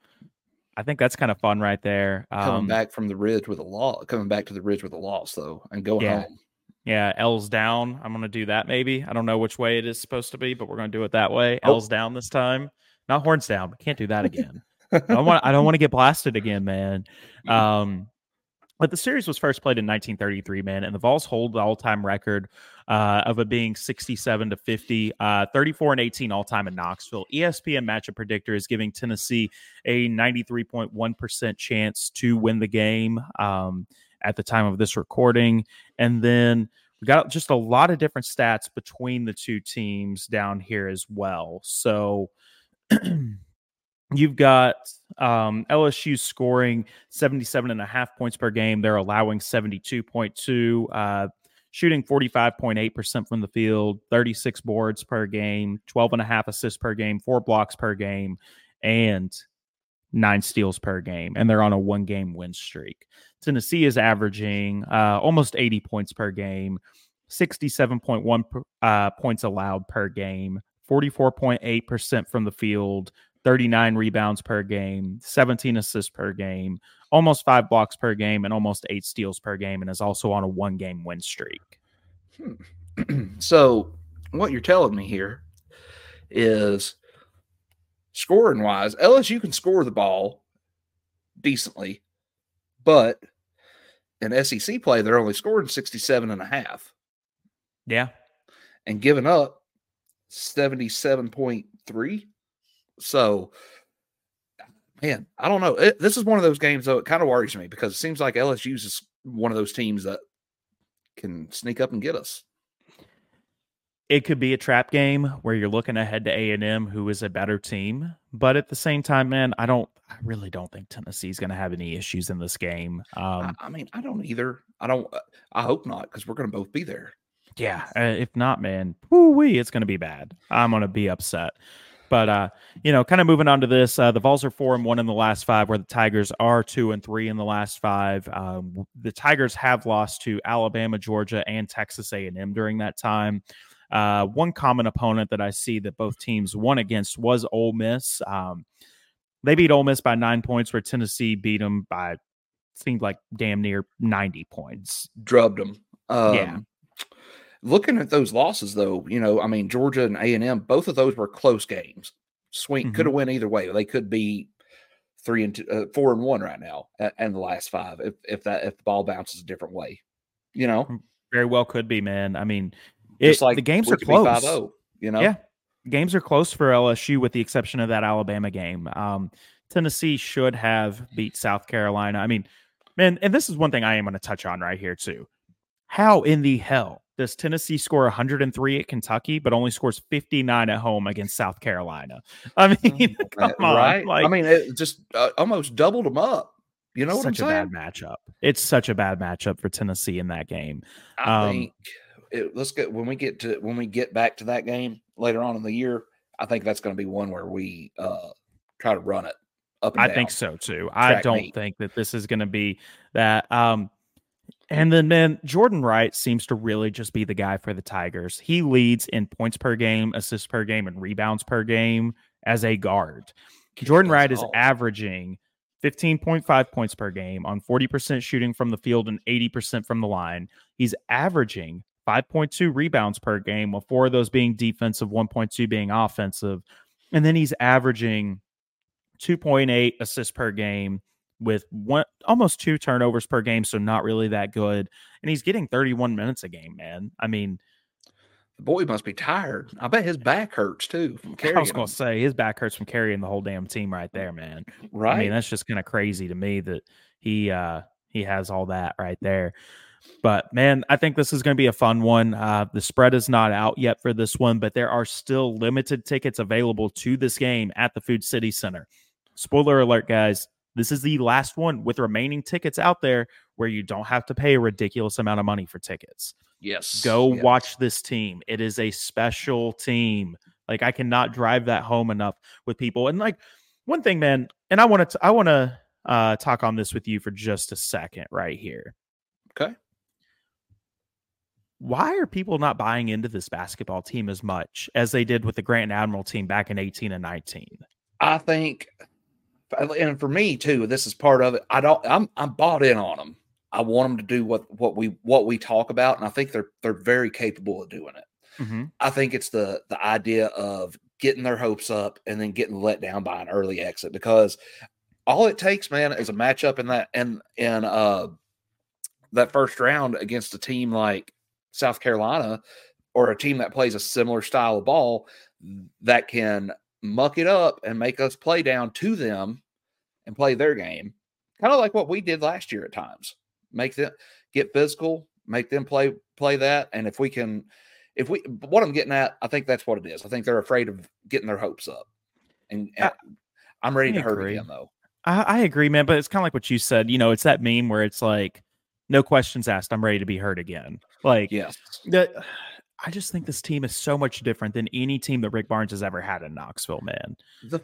I think that's kind of fun right there. Coming Um, back from the ridge with a loss, coming back to the ridge with a loss, though, and going Yeah. home. Yeah, L's down. I'm going to do that maybe. I don't know which way it is supposed to be, but we're going to do it that way. Oh. L's down this time. Not horns down. Can't do that again. I don't want I don't want to get blasted again, man. Um but the series was first played in 1933, man, and the Vols hold the all-time record uh, of it being 67 to 50, uh, 34 and 18 all-time in Knoxville. ESPN matchup predictor is giving Tennessee a 93.1% chance to win the game um, at the time of this recording, and then we got just a lot of different stats between the two teams down here as well. So you've got um, LSU scoring 77 and a half points per game. They're allowing 72.2, uh, shooting 45.8% from the field, 36 boards per game, 12 and a half assists per game, four blocks per game, and nine steals per game. And they're on a one game win streak. Tennessee is averaging uh, almost 80 points per game, 67.1 uh, points allowed per game, 44.8% from the field, 39 rebounds per game, 17 assists per game, almost five blocks per game, and almost eight steals per game, and is also on a one game win streak. so, what you're telling me here is scoring wise, LSU can score the ball decently, but in SEC play, they're only scoring 67 and a half Yeah. and giving up 77.3. So, man, I don't know. It, this is one of those games, though, it kind of worries me because it seems like LSU's is one of those teams that can sneak up and get us. It could be a trap game where you're looking ahead to A and M, who is a better team. But at the same time, man, I don't, I really don't think Tennessee's going to have any issues in this game. Um, I, I mean, I don't either. I don't. uh, I hope not because we're going to both be there. Yeah, uh, if not, man, woo-wee, it's going to be bad. I'm going to be upset. But uh, you know, kind of moving on to this, uh, the Vols are four and one in the last five, where the Tigers are two and three in the last five. Um, the Tigers have lost to Alabama, Georgia, and Texas A&M during that time. Uh, one common opponent that I see that both teams won against was Ole Miss. Um, they beat Ole Miss by nine points, where Tennessee beat them by seemed like damn near ninety points. Drubbed them. Um, Yeah. Looking at those losses, though, you know, I mean, Georgia and A and M, both of those were close games. Swing Mhm. could have went either way. They could be three and two, uh, four and one right now, and the last five if if that if the ball bounces a different way. You know, Very well could be, man. I mean, it, just like the games are close. 5-0, You know, Yeah, games are close for LSU with the exception of that Alabama game. Um, Tennessee should have beat South Carolina. I mean, man, and this is one thing I am going to touch on right here too. How in the hell does Tennessee score 103 at Kentucky, but only scores 59 at home against South Carolina? I mean, come Uh, on, right? Like, I mean, it just uh, almost doubled them up. You know what such a bad matchup. It's such a bad matchup for Tennessee in that game. I Um, think it, let's get when we get to when we get back to that game later on in the year. I think that's going to be one where we uh try to run it up. And I down. think so too. I don't meet. think that this is going to be that. Um, and then, man, Jordan Wright seems to really just be the guy for the Tigers. He leads in points per game, assists per game, and rebounds per game as a guard. Jordan Wright is all. averaging 15.5 points per game on 40% shooting from the field and 80% from the line. He's averaging 5.2 rebounds per game, with four of those being defensive, 1.2 being offensive. And then he's averaging 2.8 assists per game with one almost two turnovers per game, so not really that good. And he's getting 31 minutes a game, man. I mean, the boy must be tired. I bet his back hurts too from I was gonna him, say his back hurts from carrying the whole damn team right there, man. right? I mean, that's just kind of crazy to me that he uh he has all that right there. But man, I think this is going to be a fun one. Uh, the spread is not out yet for this one, but there are still limited tickets available to this game at the Food City Center. Spoiler alert, guys. This is the last one with remaining tickets out there where you don't have to pay a ridiculous amount of money for tickets. Yes. Go yes. watch this team. It is a special team. Like I cannot drive that home enough with people. And like one thing, man, and I want to I want to uh talk on this with you for just a second right here. Okay. Why are people not buying into this basketball team as much as they did with the Grant Admiral team back in 18 and 19? I think and for me too, this is part of it. I don't I'm I'm bought in on them. I want them to do what what we what we talk about, and I think they're they're very capable of doing it. Mm-hmm. I think it's the the idea of getting their hopes up and then getting let down by an early exit because all it takes, man, is a matchup in that and in uh that first round against a team like South Carolina or a team that plays a similar style of ball that can muck it up and make us play down to them and play their game. Kind of like what we did last year at times make them get physical, make them play play that. And if we can, if we what I'm getting at, I think that's what it is. I think they're afraid of getting their hopes up, and, and I, am ready I to hurt agree. again though. I, I agree, man. But it's kind of like what you said. You know, it's that meme where it's like, no questions asked. I'm ready to be hurt again. Like, Yes, the, I just think this team is so much different than any team that Rick Barnes has ever had in Knoxville, man.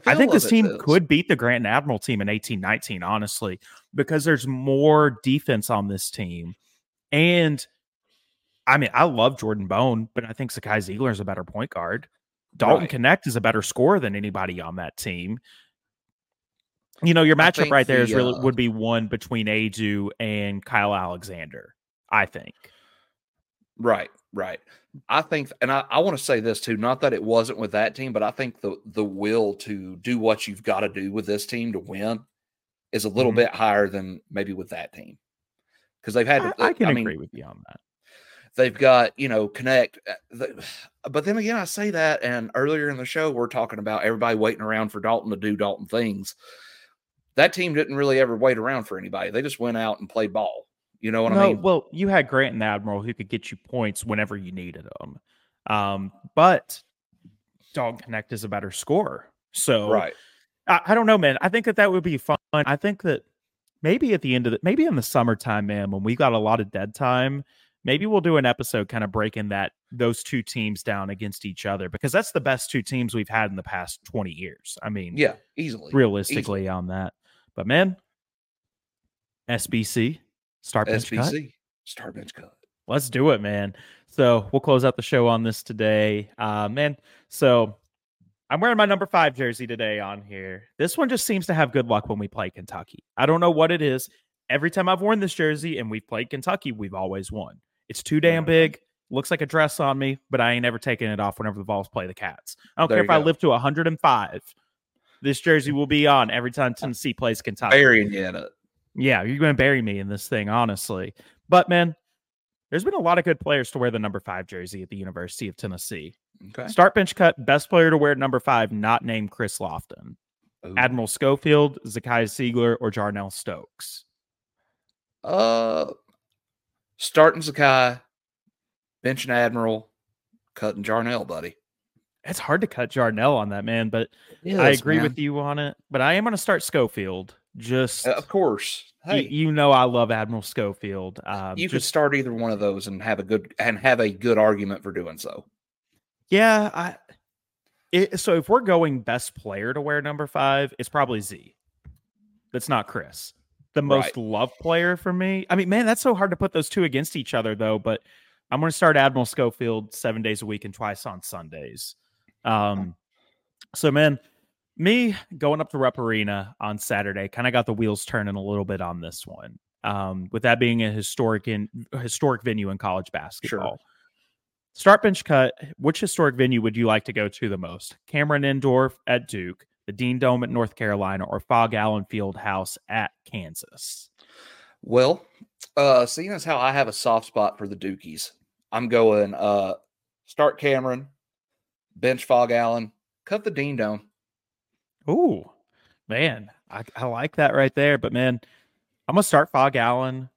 I think this team is- could beat the Grant and Admiral team in 1819, honestly, because there's more defense on this team. And I mean, I love Jordan Bone, but I think Zakai Zeigler is a better point guard. Dalton Right. Knecht is a better scorer than anybody on that team. You know, your matchup right there is the, really uh, would be one between Aidoo and Kyle Alexander, I think. Right, right. I think, and I, I want to say this too. Not that it wasn't with that team, but I think the the will to do what you've got to do with this team to win is a little Mhm. bit higher than maybe with that team because they've had. I, to- I can mean, agree with you on that. they've got you know Knecht uh, the- but then again i say that and earlier in the show we're talking about everybody waiting around for dalton to do dalton things that team didn't really ever wait around for anybody they just went out and played ball you know what no, i mean well, you had Grant and Admiral who could get you points whenever you needed them. Um, but Dog Knecht is a better scorer. So right I, I don't know, man. I think that that would be fun. I think that maybe at the end of the maybe in the summertime, man, when we got a lot of dead time, maybe we'll do an episode kind of breaking that those two teams down against each other because that's the best two teams we've had in the past 20 years. I mean, yeah easily realistically on that. But man, SBC, start bench cut. sbc start bench cut Let's do it, man. So we'll close out the show on this today. Uh man, so I'm wearing my number five jersey today on here. This one just seems to have good luck when we play Kentucky. I don't know what it is. Every time I've worn this jersey and we've played Kentucky, we've always won. It's too damn big. Looks like a dress on me, but I ain't ever taking it off whenever the Vols play the Cats. I don't There care if I live to 105. This jersey will be on every time Tennessee plays Kentucky. burying you in it Yeah, you're going to bury me in this thing, honestly. But man, there's been a lot of good players to wear the number five jersey at the University of Tennessee. okay Start bench cut, best player to wear number five, not named Chris Lofton. Ooh. Admiral Schofield, Zakai Zeigler, or Jarnell Stokes. uh starting zakai benching admiral cutting jarnell buddy It's hard to cut Jarnell on that, man, but I agree with you on it. But I am going to start Schofield. Just, Uh, of course y- you know, I love Admiral Schofield. Um, you could start either one of those and have a good and have a good argument for doing so. Yeah, I. It, so if we're going best player to wear number five, it's probably Z. That's not Chris. The most Right. loved player for me. I mean, man, that's so hard to put those two against each other, though. But I'm going to start Admiral Schofield seven days a week and twice on Sundays. Um, so man, me going up to Rupp Arena on Saturday kind of got the wheels turning a little bit on this one. Um, with that being a historic in historic venue in college basketball. Start bench cut. Which historic venue would you like to go to the most? Cameron Indoor at Duke, the Dean Dome at North Carolina, or Phog Allen Field House at Kansas? Well, uh, seeing as how I have a soft spot for the Dukies, I'm going uh start Cameron, bench Phog Allen, cut the Dean Dome. Ooh, man, I, I like that right there. But man, I'm gonna start Phog Allen.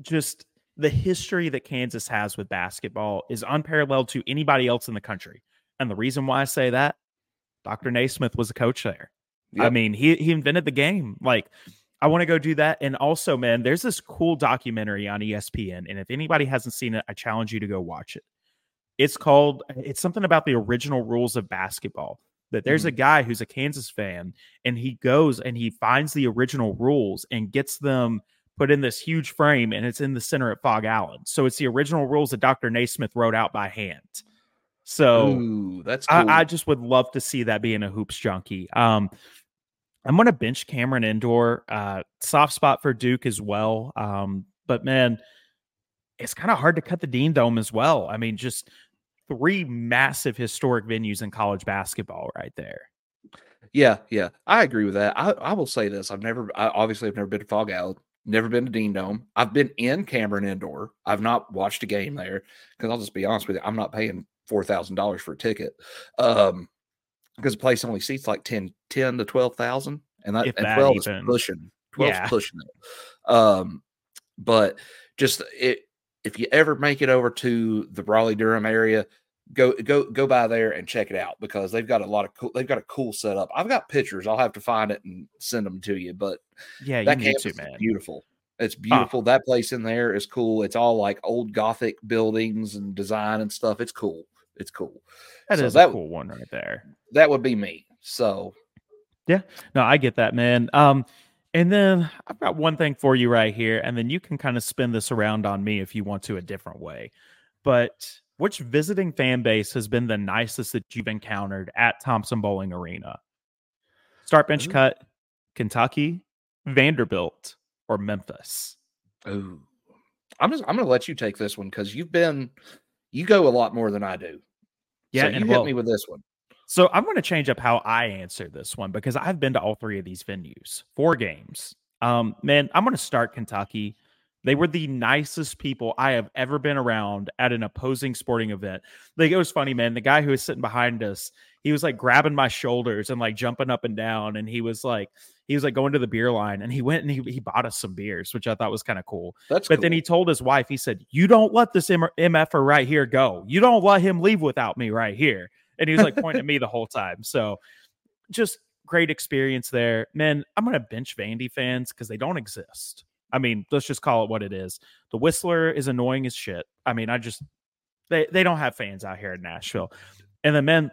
Just the history that Kansas has with basketball is unparalleled to anybody else in the country. And the reason why I say that, Dr. Naismith was a coach there. I mean, he he invented the game. Like, I want to go do that. And also, man, there's this cool documentary on ESPN. And if anybody hasn't seen it, I challenge you to go watch it. It's called it's something about the original rules of basketball. That there's a guy who's a Kansas fan and he goes and he finds the original rules and gets them put in this huge frame and it's in the center at Phog Allen. So it's the original rules that Dr. Naismith wrote out by hand. So Ooh, that's cool. I, I just would love to see that being a hoops junkie. Um, I'm gonna bench Cameron Indoor. Uh, soft spot for Duke as well. Um, but man, it's kind of hard to cut the Dean Dome as well. I mean, just three massive historic venues in college basketball right there. Yeah, yeah, I agree with that. I, I will say this: I've never, I, obviously, I've never been to Phog Allen, never been to Dean Dome. I've been in Cameron Indoor. I've not watched a game there because I'll just be honest with you, I'm not paying four thousand dollars for a ticket, um, because the place only seats like 10, 10 to twelve thousand, and that If and that twelve even. is pushing, twelve Yeah. is pushing it. Um, but just it, if you ever make it over to the Raleigh Durham area, go go go by there and check it out because they've got a lot of cool they've got a cool setup. I've got pictures. I'll have to find it and send them to you. But Yeah, you that need campus to, is man. beautiful. It's beautiful. That place in there is cool. It's all like old Gothic buildings and design and stuff. It's cool. It's cool. That is so a that- cool one right there. That would be me. So yeah. No, I get that, man. Um, and then I've got one thing for you right here, and then you can kind of spin this around on me if you want to a different way. But which visiting fan base has been the nicest that you've encountered at Thompson-Boling Arena? Start bench Ooh. cut, Kentucky, Vanderbilt, or Memphis? ooh. I'm just I'm gonna let you take this one because you've been you go a lot more than I do. Yeah, so and you well- me with this one. So I'm going to change up how I answer this one because I've been to all three of these venues, four games. Um, man, I'm going to start Kentucky. They were the nicest people I have ever been around at an opposing sporting event. Like it was funny, man. The guy who was sitting behind us, he was like grabbing my shoulders and like jumping up and down, and he was like, he was like going to the beer line, and he went and he, he bought us some beers, which I thought was kind of cool. That's But then he told his wife, he said, You don't let this M- MFer right here go. You don't let him leave without me right here. And he was like pointing at me the whole time. So just great experience there. Man, I'm going to bench Vandy fans because they don't exist. I mean, let's just call it what it is. The Whistler is annoying as shit. I mean, I just, they, they don't have fans out here in Nashville. And then, man,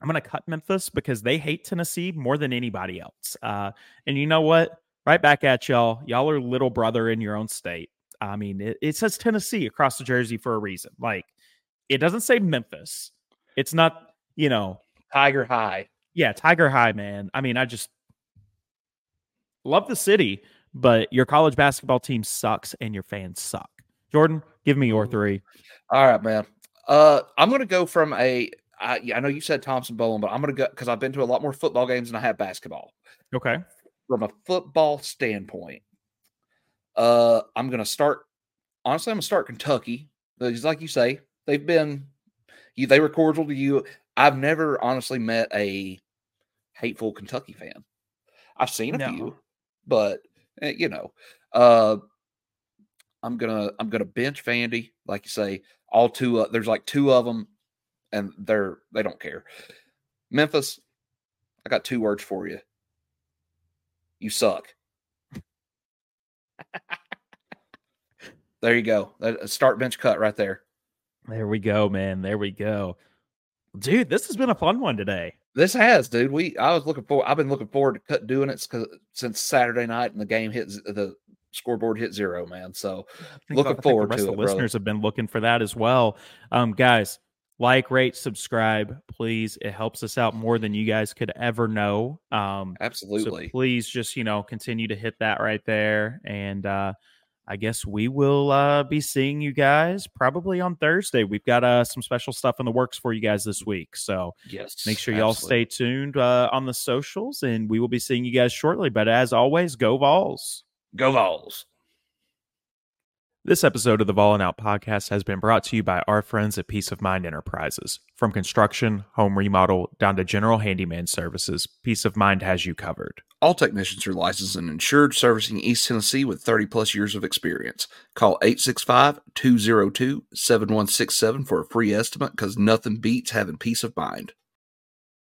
I'm going to cut Memphis because they hate Tennessee more than anybody else. Uh, and you know what? Right back at y'all. Y'all are little brother in your own state. I mean, it, it says Tennessee across the jersey for a reason. Like, it doesn't say Memphis. It's not, you know, Tiger High. yeah, Tiger High, man. I mean, I just love the city, but your college basketball team sucks and your fans suck. Jordan, give me your three. All right, man. Uh, I'm gonna go from a. I, I know you said Thompson-Boling, but I'm gonna go because I've been to a lot more football games than I have basketball. Okay. From a football standpoint, uh, I'm gonna start. Honestly, I'm gonna start Kentucky. Because, like you say, they've been. You, they were cordial to you. I've never honestly met a hateful Kentucky fan. I've seen a No. few, but eh, you know, uh, I'm gonna I'm gonna bench Vandy, like you say. All two, uh, there's like two of them, and they're they don't care. Memphis, I got two words for you. You suck. there you go. A Start bench cut right there. There we go, man. There we go. Dude, this has been a fun one today. This has, dude. We I was looking for. I've been looking forward to cut doing it since Saturday night and the game hit the scoreboard hit zero, man. So Looking I forward the rest to of it, brother. listeners have been looking for that as well. Um, guys, like, rate, subscribe, please. It helps us out more than you guys could ever know. Um, absolutely. So please just, you know, continue to hit that right there. And uh I guess we will uh be seeing you guys probably on Thursday. We've got uh some special stuff in the works for you guys this week. So yes. make sure y'all absolutely. stay tuned uh on the socials and we will be seeing you guys shortly. But as always, go Vols. Go Vols. This episode of the Vol and Out podcast has been brought to you by our friends at Peace of Mind Enterprises. From construction, home remodel, down to general handyman services, Peace of Mind has you covered. All technicians are licensed and insured, servicing East Tennessee with 30 plus years of experience. Call 865 202 7167 for a free estimate because nothing beats having peace of mind.